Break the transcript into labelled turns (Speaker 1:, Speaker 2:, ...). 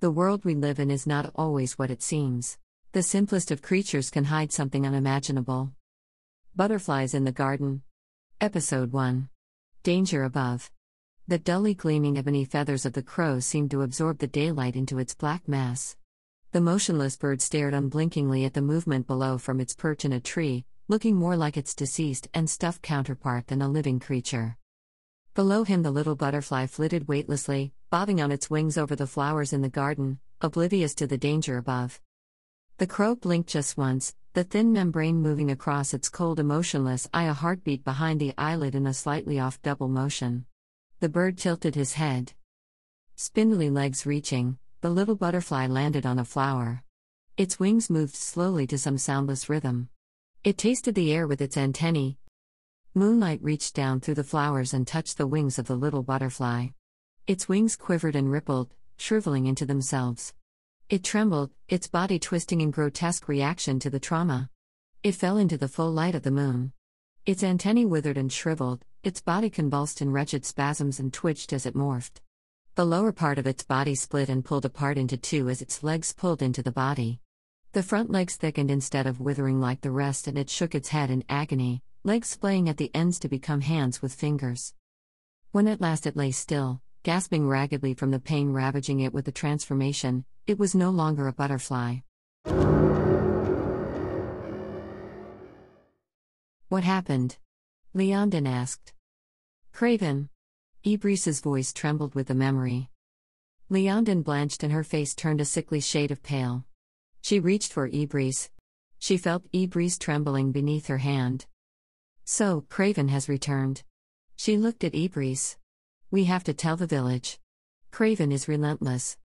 Speaker 1: The world we live in is not always what it seems. The simplest of creatures can hide something unimaginable. Butterflies in the Garden. Episode 1. Danger Above. The dully gleaming ebony feathers of the crow seemed to absorb the daylight into its black mass. The motionless bird stared unblinkingly at the movement below from its perch in a tree, looking more like its deceased and stuffed counterpart than a living creature. Below him, the little butterfly flitted weightlessly, bobbing on its wings over the flowers in the garden, oblivious to the danger above. The crow blinked just once, the thin membrane moving across its cold, emotionless eye, a heartbeat behind the eyelid in a slightly off double motion. The bird tilted his head. Spindly legs reaching, the little butterfly landed on a flower. Its wings moved slowly to some soundless rhythm. It tasted the air with its antennae, Moonlight reached down through the flowers and touched the wings of the little butterfly. Its wings quivered and rippled, shriveling into themselves. It trembled, its body twisting in grotesque reaction to the trauma. It fell into the full light of the moon. Its antennae withered and shriveled, its body convulsed in wretched spasms and twitched as it morphed. The lower part of its body split and pulled apart into two as its legs pulled into the body. The front legs thickened instead of withering like the rest, and it shook its head in agony, legs splaying at the ends to become hands with fingers. When at last it lay still, gasping raggedly from the pain ravaging it with the transformation, it was no longer a butterfly. What happened? Leondin asked. Craven. Ibris's voice trembled with the memory. Leondin blanched and her face turned a sickly shade of pale. She reached for Ibris. She felt Ibris trembling beneath her hand. So, Craven has returned. She looked at Ibris. We have to tell the village. Craven is relentless.